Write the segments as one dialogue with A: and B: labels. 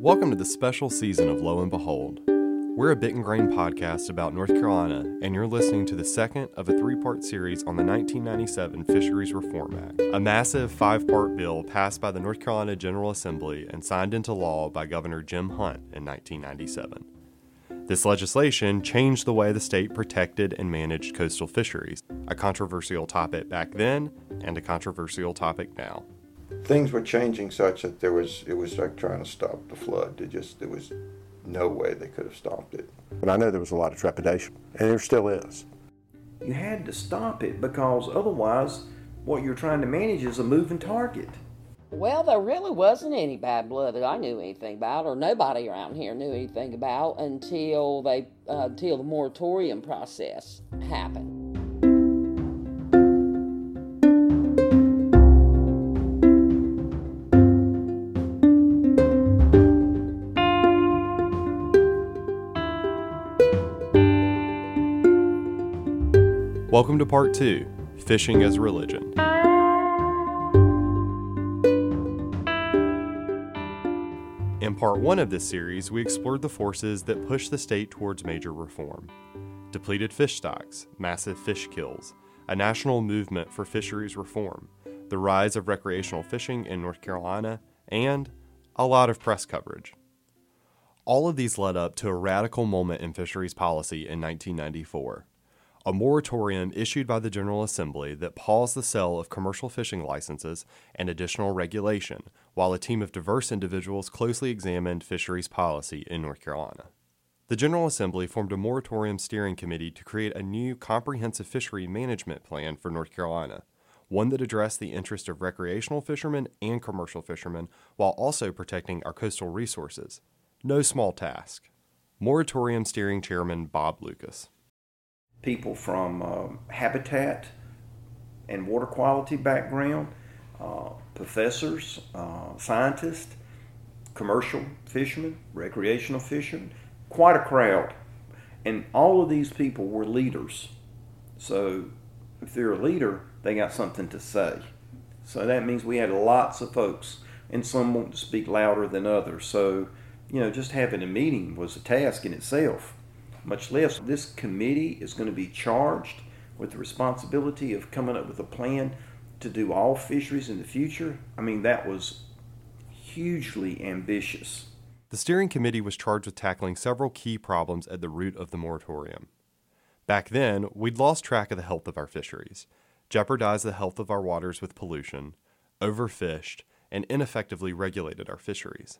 A: Welcome to the special season of Lo and Behold. We're a Bit and Grain podcast about North Carolina, and you're listening to the second of a three part series on the 1997 Fisheries Reform Act, a massive five part bill passed by the North Carolina General Assembly and signed into law by Governor Jim Hunt in 1997. This legislation changed the way the state protected and managed coastal fisheries, a controversial topic back then and a controversial topic now
B: things were changing such that there was it was like trying to stop the flood. There just there was no way they could have stopped it.
C: And I know there was a lot of trepidation, and there still is.
D: You had to stop it because otherwise, what you're trying to manage is a moving target.
E: Well, there really wasn't any bad blood that I knew anything about, or nobody around here knew anything about until they uh, until the moratorium process happened.
A: Welcome to part two Fishing as Religion. In part one of this series, we explored the forces that push the state towards major reform depleted fish stocks, massive fish kills, a national movement for fisheries reform, the rise of recreational fishing in North Carolina, and a lot of press coverage. All of these led up to a radical moment in fisheries policy in 1994 a moratorium issued by the General Assembly that paused the sale of commercial fishing licenses and additional regulation, while a team of diverse individuals closely examined fisheries policy in North Carolina. The General Assembly formed a moratorium steering committee to create a new comprehensive fishery management plan for North Carolina, one that addressed the interest of recreational fishermen and commercial fishermen while also protecting our coastal resources. No small task. Moratorium Steering Chairman Bob Lucas
D: people from um, habitat and water quality background, uh, professors, uh, scientists, commercial fishermen, recreational fishermen, quite a crowd. And all of these people were leaders. So if they're a leader, they got something to say. So that means we had lots of folks, and some want to speak louder than others. So, you know, just having a meeting was a task in itself much less this committee is going to be charged with the responsibility of coming up with a plan to do all fisheries in the future. I mean, that was hugely ambitious.
A: The steering committee was charged with tackling several key problems at the root of the moratorium. Back then, we'd lost track of the health of our fisheries, jeopardized the health of our waters with pollution, overfished, and ineffectively regulated our fisheries.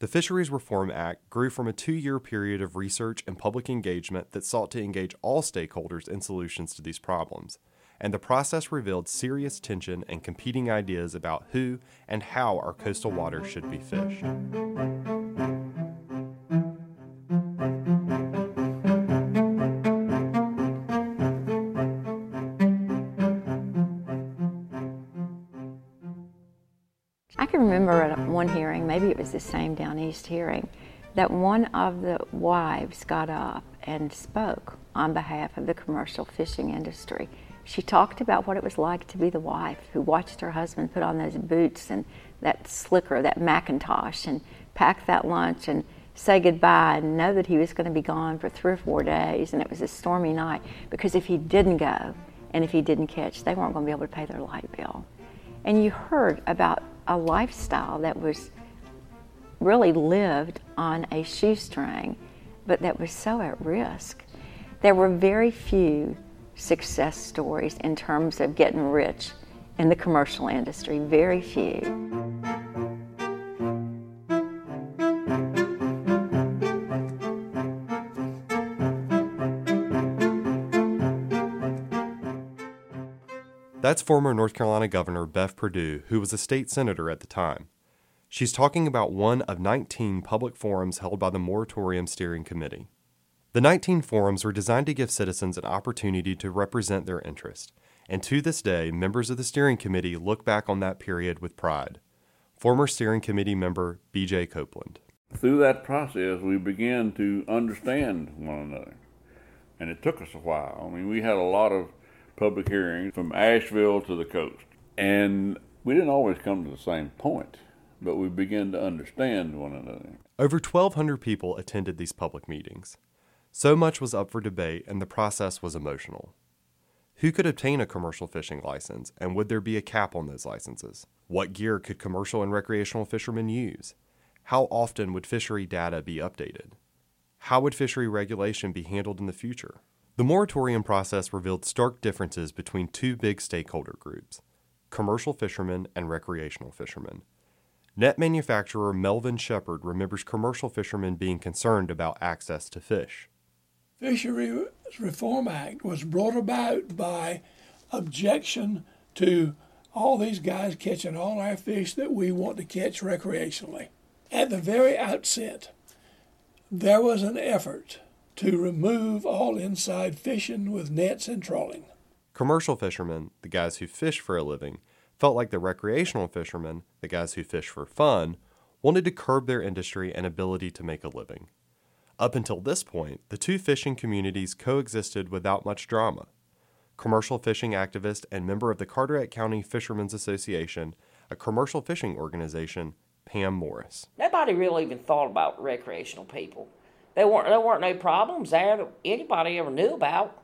A: The Fisheries Reform Act grew from a two year period of research and public engagement that sought to engage all stakeholders in solutions to these problems, and the process revealed serious tension and competing ideas about who and how our coastal waters should be fished.
F: Was the same down east hearing, that one of the wives got up and spoke on behalf of the commercial fishing industry. She talked about what it was like to be the wife who watched her husband put on those boots and that slicker, that Macintosh, and pack that lunch and say goodbye and know that he was going to be gone for three or four days and it was a stormy night because if he didn't go and if he didn't catch, they weren't going to be able to pay their light bill. And you heard about a lifestyle that was really lived on a shoestring, but that was so at risk. There were very few success stories in terms of getting rich in the commercial industry, very few.
A: That's former North Carolina Governor Bev Perdue, who was a state senator at the time. She's talking about one of 19 public forums held by the Moratorium Steering Committee. The 19 forums were designed to give citizens an opportunity to represent their interest, and to this day, members of the steering committee look back on that period with pride. Former steering committee member B.J. Copeland.
G: Through that process, we began to understand one another, and it took us a while. I mean, we had a lot of public hearings from Asheville to the coast. And we didn't always come to the same point, but we begin to understand one another.
A: Over 1,200 people attended these public meetings. So much was up for debate, and the process was emotional. Who could obtain a commercial fishing license, and would there be a cap on those licenses? What gear could commercial and recreational fishermen use? How often would fishery data be updated? How would fishery regulation be handled in the future? The moratorium process revealed stark differences between two big stakeholder groups commercial fishermen and recreational fishermen. Net manufacturer Melvin Shepard remembers commercial fishermen being concerned about access to fish.
H: Fisheries Reform Act was brought about by objection to all these guys catching all our fish that we want to catch recreationally. At the very outset, there was an effort to remove all inside fishing with nets and trawling.
A: Commercial fishermen, the guys who fish for a living, felt like the recreational fishermen, the guys who fish for fun, wanted to curb their industry and ability to make a living. Up until this point, the two fishing communities coexisted without much drama. Commercial fishing activist and member of the Carteret County Fishermen's Association, a commercial fishing organization, Pam Morris.
E: Nobody really even thought about recreational people. There weren't there weren't no problems there that anybody ever knew about.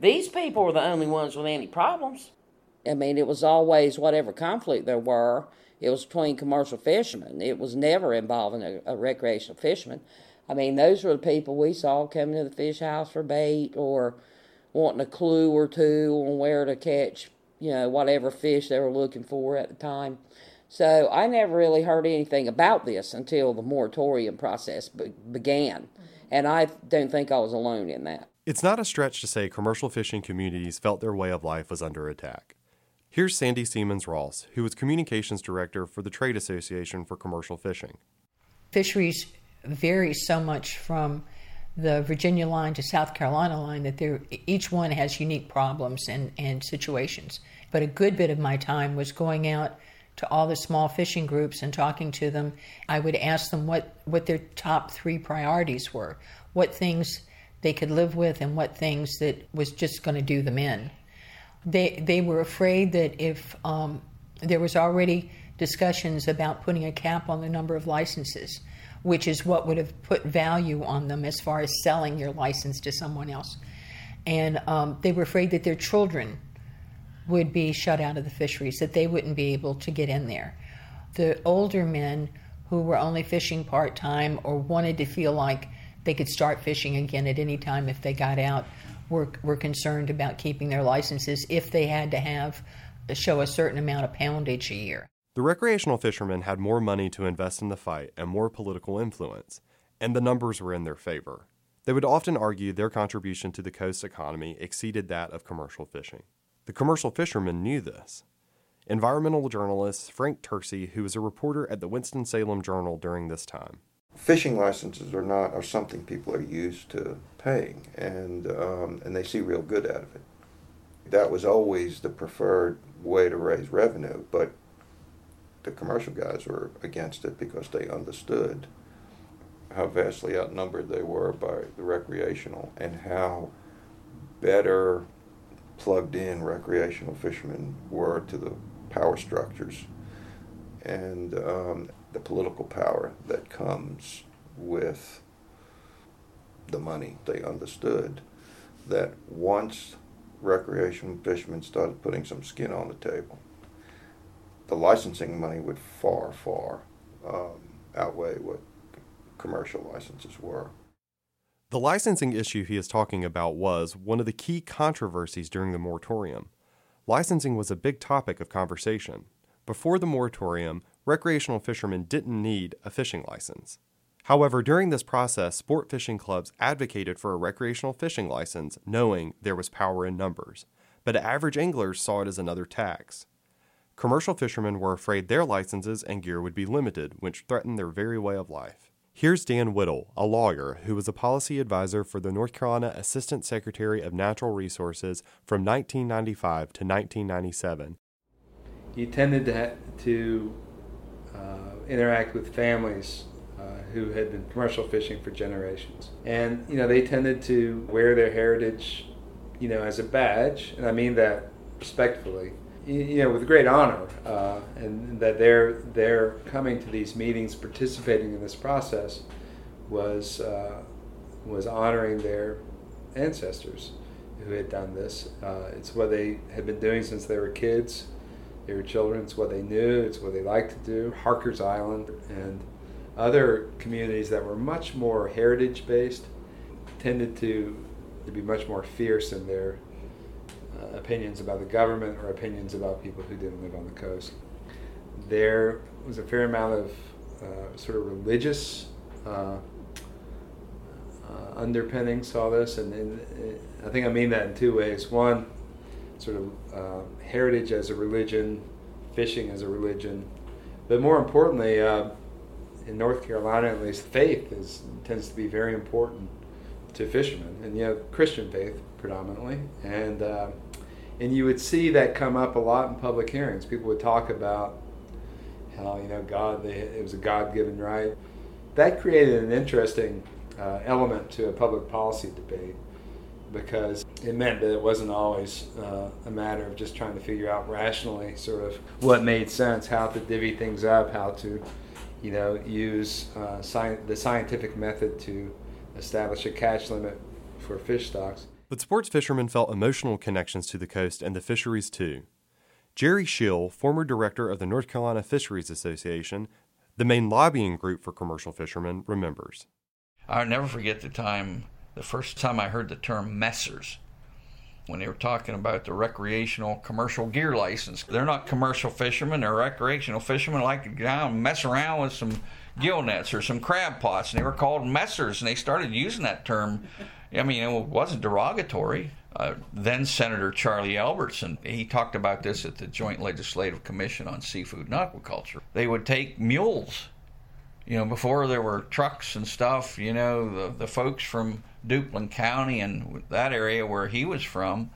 E: These people were the only ones with any problems. I mean, it was always whatever conflict there were. It was between commercial fishermen. It was never involving a, a recreational fisherman. I mean, those were the people we saw coming to the fish house for bait or wanting a clue or two on where to catch, you know, whatever fish they were looking for at the time. So I never really heard anything about this until the moratorium process be- began. And I don't think I was alone in that.
A: It's not a stretch to say commercial fishing communities felt their way of life was under attack. Here's Sandy Siemens Ross, who was communications director for the Trade Association for Commercial Fishing.
I: Fisheries vary so much from the Virginia line to South Carolina line that each one has unique problems and, and situations. But a good bit of my time was going out to all the small fishing groups and talking to them. I would ask them what, what their top three priorities were, what things they could live with, and what things that was just going to do them in. They, they were afraid that if um, there was already discussions about putting a cap on the number of licenses, which is what would have put value on them as far as selling your license to someone else. And um, they were afraid that their children would be shut out of the fisheries, that they wouldn't be able to get in there. The older men who were only fishing part time or wanted to feel like they could start fishing again at any time if they got out were, were concerned about keeping their licenses if they had to have uh, show a certain amount of poundage a year.
A: The recreational fishermen had more money to invest in the fight and more political influence, and the numbers were in their favor. They would often argue their contribution to the coast economy exceeded that of commercial fishing. The commercial fishermen knew this. Environmental journalist Frank Tursi, who was a reporter at the Winston-Salem Journal during this time.
B: Fishing licenses are not are something people are used to paying, and um, and they see real good out of it. That was always the preferred way to raise revenue, but the commercial guys were against it because they understood how vastly outnumbered they were by the recreational and how better plugged in recreational fishermen were to the power structures and um, the political power that comes with the money. They understood that once recreational fishermen started putting some skin on the table, the licensing money would far, far um, outweigh what commercial licenses were.
A: The licensing issue he is talking about was one of the key controversies during the moratorium. Licensing was a big topic of conversation. Before the moratorium, recreational fishermen didn't need a fishing license. However, during this process, sport fishing clubs advocated for a recreational fishing license, knowing there was power in numbers, but average anglers saw it as another tax. Commercial fishermen were afraid their licenses and gear would be limited, which threatened their very way of life. Here's Dan Whittle, a lawyer who was a policy advisor for the North Carolina Assistant Secretary of Natural Resources from 1995 to 1997.
J: You tended to, to interact with families uh, who had been commercial fishing for generations. And, you know, they tended to wear their heritage, you know, as a badge, and I mean that respectfully. you know, with great honor, uh, and that they're they're coming to these meetings, participating in this process, was uh, was honoring their ancestors who had done this. Uh, it's what they had been doing since they were kids. They were children. It's what they knew. It's what they liked to do. Harker's Island and other communities that were much more heritage based tended to to be much more fierce in their uh, opinions about the government or opinions about people who didn't live on the coast. There was a fair amount of uh, sort of religious uh, uh underpinnings to all this, and, and, I think I mean that in two ways. One, sort of uh, heritage as a religion, fishing as a religion, but more importantly, uh, in North Carolina at least, faith is tends to be very important to fishermen, and you have Christian faith predominantly, and uh, and you would see that come up a lot in public hearings. People would talk about how you know God, they, it was a God-given right. That created an interesting uh, element to a public policy debate because it meant that it wasn't always uh, a matter of just trying to figure out rationally sort of what made sense, how to divvy things up, how to you know use uh, sci- the scientific method to establish a catch limit for fish stocks.
A: But sports fishermen felt emotional connections to the coast and the fisheries too. Jerry Schill, former director of the North Carolina Fisheries Association, the main lobbying group for commercial fishermen, remembers.
K: I'll never forget the time, the first time I heard the term messers when they were talking about the recreational commercial gear license. They're not commercial fishermen, they're recreational fishermen like to go down and mess around with some gill nets or some crab pots, and they were called messers, and they started using that term. I mean, it wasn't derogatory. Uh, then Senator Charlie Albertson, he talked about this at the Joint Legislative Commission on Seafood and Aquaculture. They would take mules, you know, before there were trucks and stuff, you know, the, the folks from Duplin County and that area where he was from,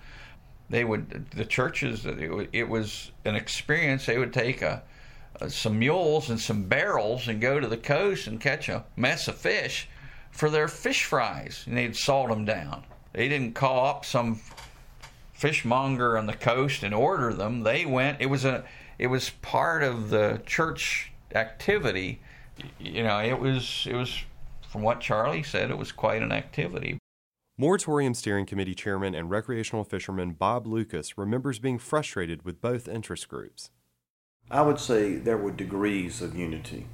K: they would, the churches, it, was an experience. They would take a, uh, some mules and some barrels and go to the coast and catch a mess of fish for their fish fries, and they'd salt them down. They didn't call up some fishmonger on the coast and order them. They went. It was a. It was part of the church activity. You know, it was. It was. From what Charlie said, it was quite an activity.
A: Moratorium Steering Committee Chairman and recreational fisherman Bob Lucas remembers being frustrated with both interest groups.
D: I would say there were degrees of unity.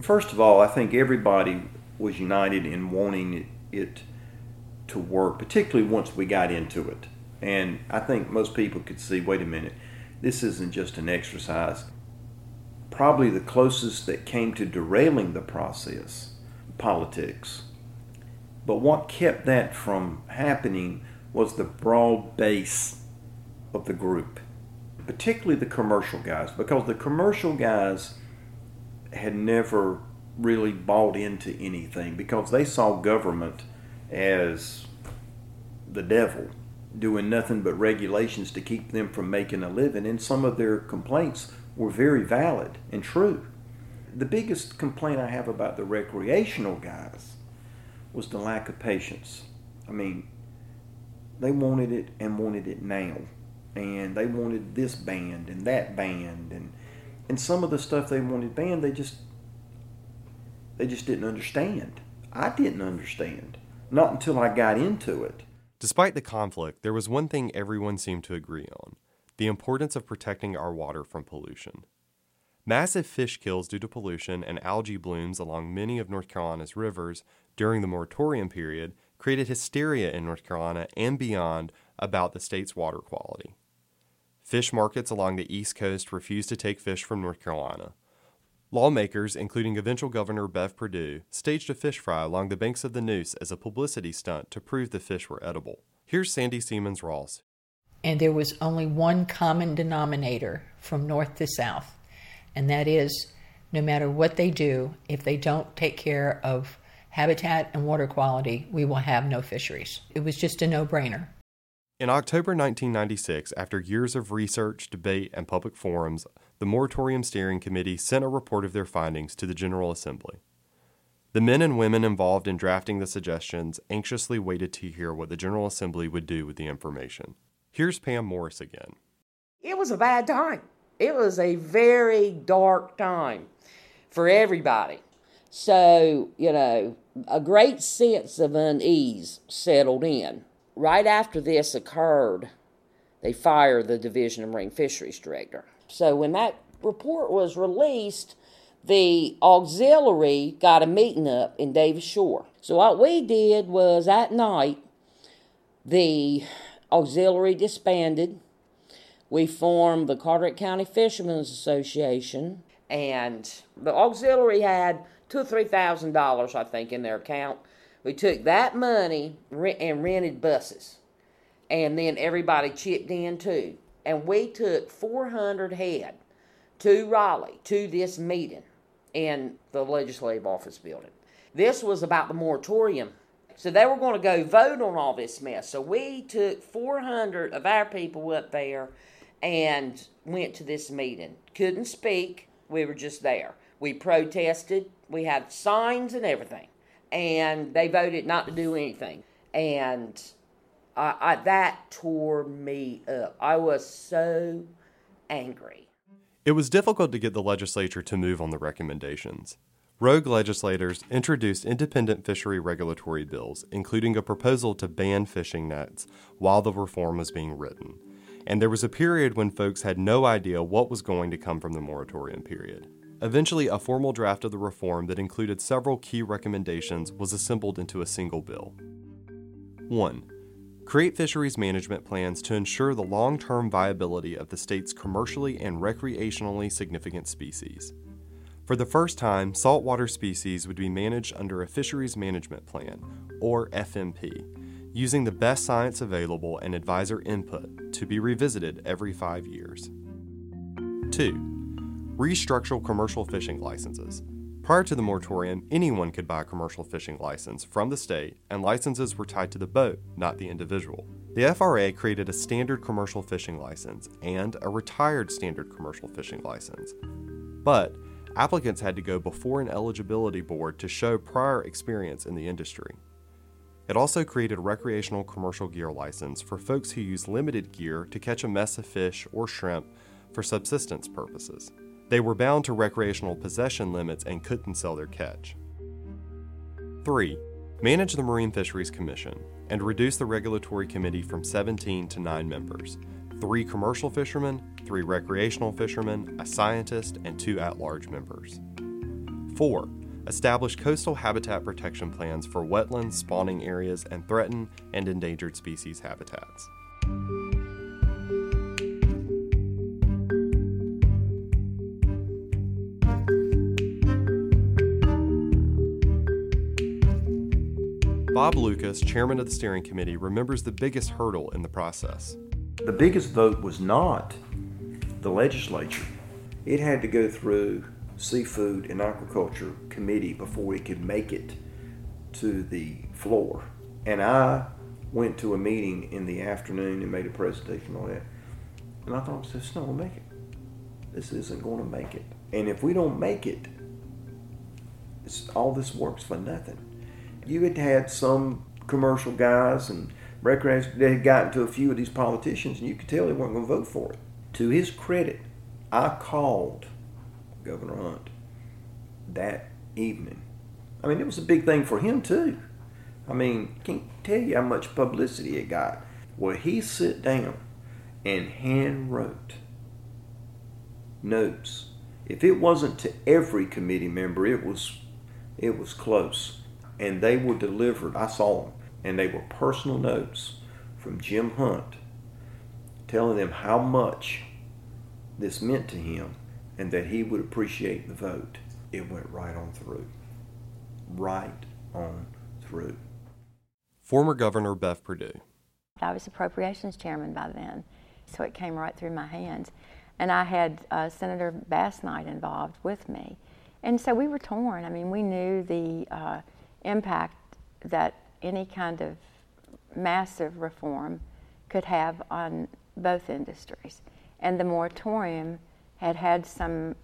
D: First of all, I think everybody was united in wanting it to work, particularly once we got into it. And I think most people could see wait a minute, this isn't just an exercise. Probably the closest that came to derailing the process politics. But what kept that from happening was the broad base of the group particularly the commercial guys, because the commercial guys had never really bought into anything because they saw government as the devil doing nothing but regulations to keep them from making a living and some of their complaints were very valid and true the biggest complaint i have about the recreational guys was the lack of patience. I mean they wanted it and wanted it now and they wanted this band and that band and and some of the stuff they wanted banned they just they just didn't understand. I didn't understand not until i got into it.
A: Despite the conflict there was one thing everyone seemed to agree on the importance of protecting our water from pollution massive fish kills due to pollution and algae blooms along many of north carolina's rivers during the moratorium period created hysteria in north carolina and beyond about the state's water quality Fish markets along the East Coast refused to take fish from North Carolina. Lawmakers, including eventual Governor Bev Perdue, staged a fish fry along the banks of the Neuse as a publicity stunt to prove the fish were edible. Here's Sandy Siemens Ross.
I: And there was only one common denominator from north to south, and that is no matter what they do, if they don't take care of habitat and water quality, we will have no fisheries. It was just a no brainer.
A: In October 1996, after years of research, debate, and public forums, the Moratorium Steering Committee sent a report of their findings to the General Assembly. The men and women involved in drafting the suggestions anxiously waited to hear what the General Assembly would do with the information. Here's Pam Morris again.
E: It was a bad time. It was a very dark time for everybody. So, you know, a great sense of unease settled in. Right after this occurred, they fired the Division of Marine Fisheries Director. So when that report was released, the auxiliary got a meeting up in Davis Shore. So what we did was at night, the auxiliary disbanded. We formed the Carteret County Fishermen's Association, and the auxiliary had two or three thousand dollars, I think, in their account. We took that money and rented buses, and then everybody chipped in too. And we took 400 head to Raleigh to this meeting in the legislative office building. This was about the moratorium. So they were going to go vote on all this mess. So we took 400 of our people up there and went to this meeting. Couldn't speak, we were just there. We protested, we had signs and everything. And they voted not to do anything. And I, I, that tore me up. I was so angry.
A: It was difficult to get the legislature to move on the recommendations. Rogue legislators introduced independent fishery regulatory bills, including a proposal to ban fishing nets while the reform was being written. And there was a period when folks had no idea what was going to come from the moratorium period. Eventually, a formal draft of the reform that included several key recommendations was assembled into a single bill. 1. Create fisheries management plans to ensure the long term viability of the state's commercially and recreationally significant species. For the first time, saltwater species would be managed under a Fisheries Management Plan, or FMP, using the best science available and advisor input to be revisited every five years. 2. Restructure commercial fishing licenses. Prior to the moratorium, anyone could buy a commercial fishing license from the state, and licenses were tied to the boat, not the individual. The FRA created a standard commercial fishing license and a retired standard commercial fishing license. But applicants had to go before an eligibility board to show prior experience in the industry. It also created a recreational commercial gear license for folks who use limited gear to catch a mess of fish or shrimp for subsistence purposes. They were bound to recreational possession limits and couldn't sell their catch. 3. Manage the Marine Fisheries Commission and reduce the regulatory committee from 17 to 9 members three commercial fishermen, three recreational fishermen, a scientist, and two at large members. 4. Establish coastal habitat protection plans for wetlands, spawning areas, and threatened and endangered species habitats. Bob Lucas, chairman of the steering committee, remembers the biggest hurdle in the process.
D: The biggest vote was not the legislature. It had to go through Seafood and Aquaculture Committee before we could make it to the floor. And I went to a meeting in the afternoon and made a presentation on it. And I thought, this is not going to make it. This isn't going to make it. And if we don't make it, all this works for nothing you had had some commercial guys and recreation they had gotten to a few of these politicians, and you could tell they weren't going to vote for it. To his credit, I called Governor Hunt that evening. I mean, it was a big thing for him too. I mean, can't tell you how much publicity it got. Well, he sit down and hand wrote notes. If it wasn't to every committee member, it was it was close and they were delivered. I saw them, and they were personal notes from Jim Hunt telling them how much this meant to him and that he would appreciate the vote. It went right on through. Right on through.
A: Former Governor Bev Perdue.
F: I was appropriations chairman by then, so it came right through my hands. And I had uh, Senator Basnight involved with me. And so we were torn. I mean, we knew the uh, impact that any kind of massive reform could have on both industries. And the moratorium had had some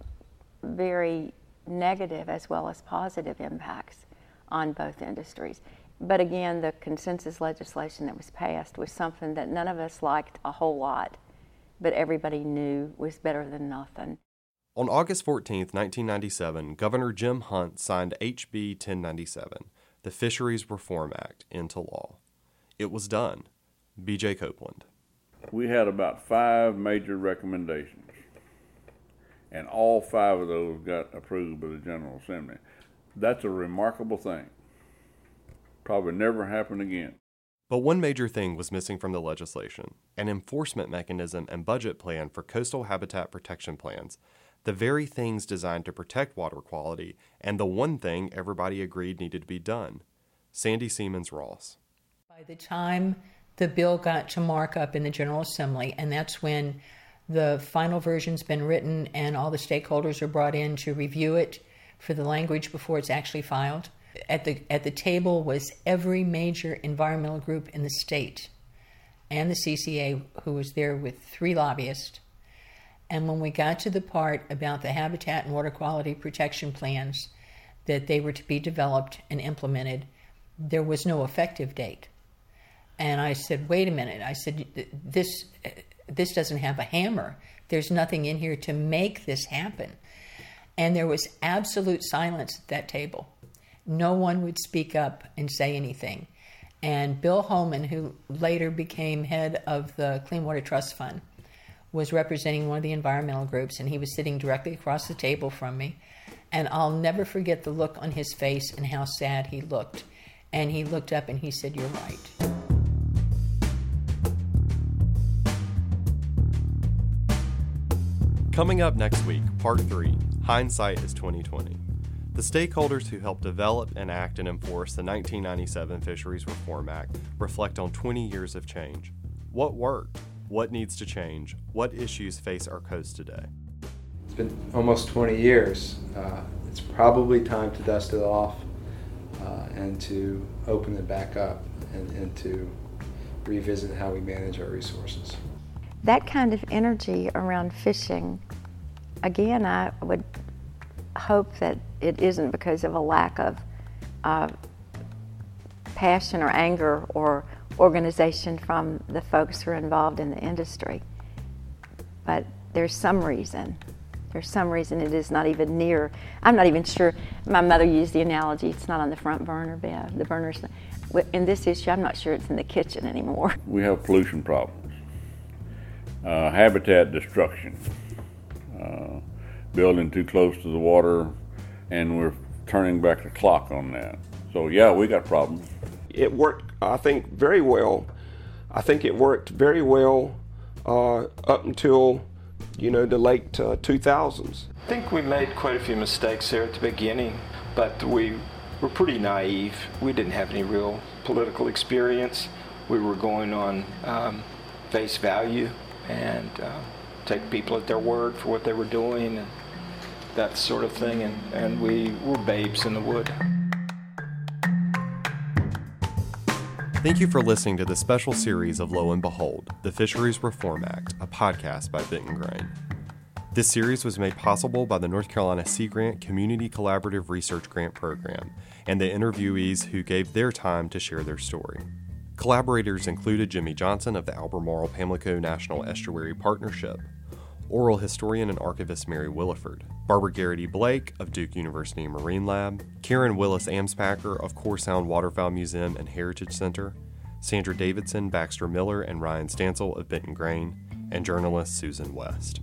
F: very negative as well as positive impacts on both industries. But again, the consensus legislation that was passed was something that none of us liked a whole lot but everybody knew was better than nothing.
A: On August 14, 1997, Governor Jim Hunt signed HB 1097, the Fisheries Reform Act, into law. It was done. BJ Copeland.
G: We had about five major recommendations, and all five of those got approved by the General Assembly. That's a remarkable thing. Probably never happen again.
A: But one major thing was missing from the legislation an enforcement mechanism and budget plan for coastal habitat protection plans, the very things designed to protect water quality, and the one thing everybody agreed needed to be done. Sandy Siemens Ross.
I: By the time the bill got to markup in the General Assembly, and that's when the final version's been written and all the stakeholders are brought in to review it for the language before it's actually filed. At the at the table was every major environmental group in the state and the CCA who was there with three lobbyists. And when we got to the part about the habitat and water quality protection plans that they were to be developed and implemented, there was no effective date. And I said, "Wait a minute." I said, "This this doesn't have a hammer. There's nothing in here to make this happen." And there was absolute silence at that table. No one would speak up and say anything. And Bill Holman, who later became head of the Clean Water Trust Fund, was representing one of the environmental groups, and he was sitting directly across the table from me. And I'll never forget the look on his face and how sad he looked. And he looked up and he said, You're right.
A: Coming up next week, part three Hindsight is 2020. The stakeholders who helped develop, enact, and enforce the 1997 Fisheries Reform Act reflect on 20 years of change. What worked? What needs to change? What issues face our coast today?
J: It's been almost 20 years. Uh, it's probably time to dust it off uh, and to open it back up and, and to revisit how we manage our resources
F: that kind of energy around fishing, again, I would hope that it isn't because of a lack of uh, passion or anger or organization from the folks who are involved in the industry. But there's some reason. There's some reason it is not even near. I'm not even sure. My mother used the analogy it's not on the front burner, Bev. The burner's. In this issue, I'm not sure it's in the kitchen anymore.
G: We have pollution problems uh, habitat destruction, uh, building too close to the water, and we're turning back the clock on that. So, yeah, we got problems.
L: It worked, I think, very well. I think it worked very well uh, up until, you know, the late 2000s. Uh,
M: I think we made quite a few mistakes there at the beginning, but we were pretty naive. We didn't have any real political experience. We were going on um, face value and uh, take people at their word for what they were doing and that sort of thing. And, and we were babes in the wood.
A: Thank you for listening to the special series of Lo and Behold, the Fisheries Reform Act, a podcast by Bit and Grain. This series was made possible by the North Carolina Sea Grant Community Collaborative Research Grant Program and the interviewees who gave their time to share their story. Collaborators included Jimmy Johnson of the Albemarle Pamlico National Estuary Partnership, oral historian and archivist Mary Williford, Barbara Garrity Blake of Duke University Marine Lab, Karen Willis Amspacher of Core Sound Waterfowl Museum and Heritage Center, Sandra Davidson, Baxter Miller, and Ryan Stancil of Bit and Grain, and journalist Susan West.